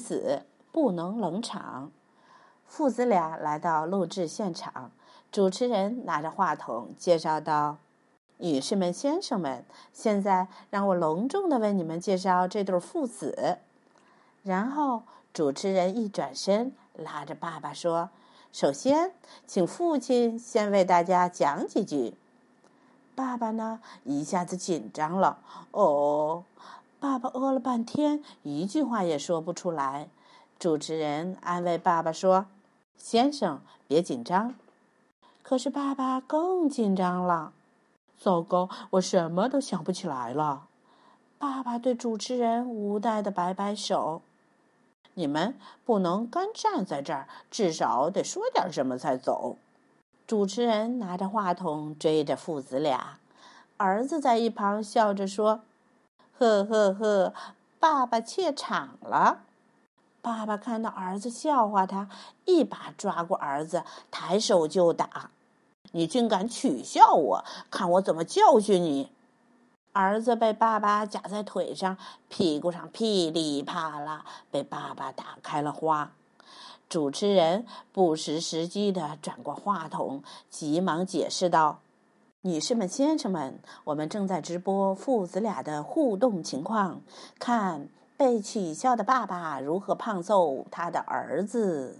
子，不能冷场。父子俩来到录制现场，主持人拿着话筒介绍道：“女士们、先生们，现在让我隆重的为你们介绍这对父子。”然后主持人一转身，拉着爸爸说：“首先，请父亲先为大家讲几句。”爸爸呢，一下子紧张了。哦，爸爸饿了半天，一句话也说不出来。主持人安慰爸爸说。先生，别紧张。可是爸爸更紧张了。糟糕，我什么都想不起来了。爸爸对主持人无奈的摆摆手：“你们不能干站在这儿，至少得说点什么才走。”主持人拿着话筒追着父子俩，儿子在一旁笑着说：“呵呵呵，爸爸怯场了。”爸爸看到儿子笑话他，一把抓过儿子，抬手就打。你竟敢取笑我，看我怎么教训你！儿子被爸爸夹在腿上，屁股上噼里啪啦被爸爸打开了花。主持人不失时机地转过话筒，急忙解释道：“女士们、先生们，我们正在直播父子俩的互动情况，看。”被取笑的爸爸如何胖揍他的儿子？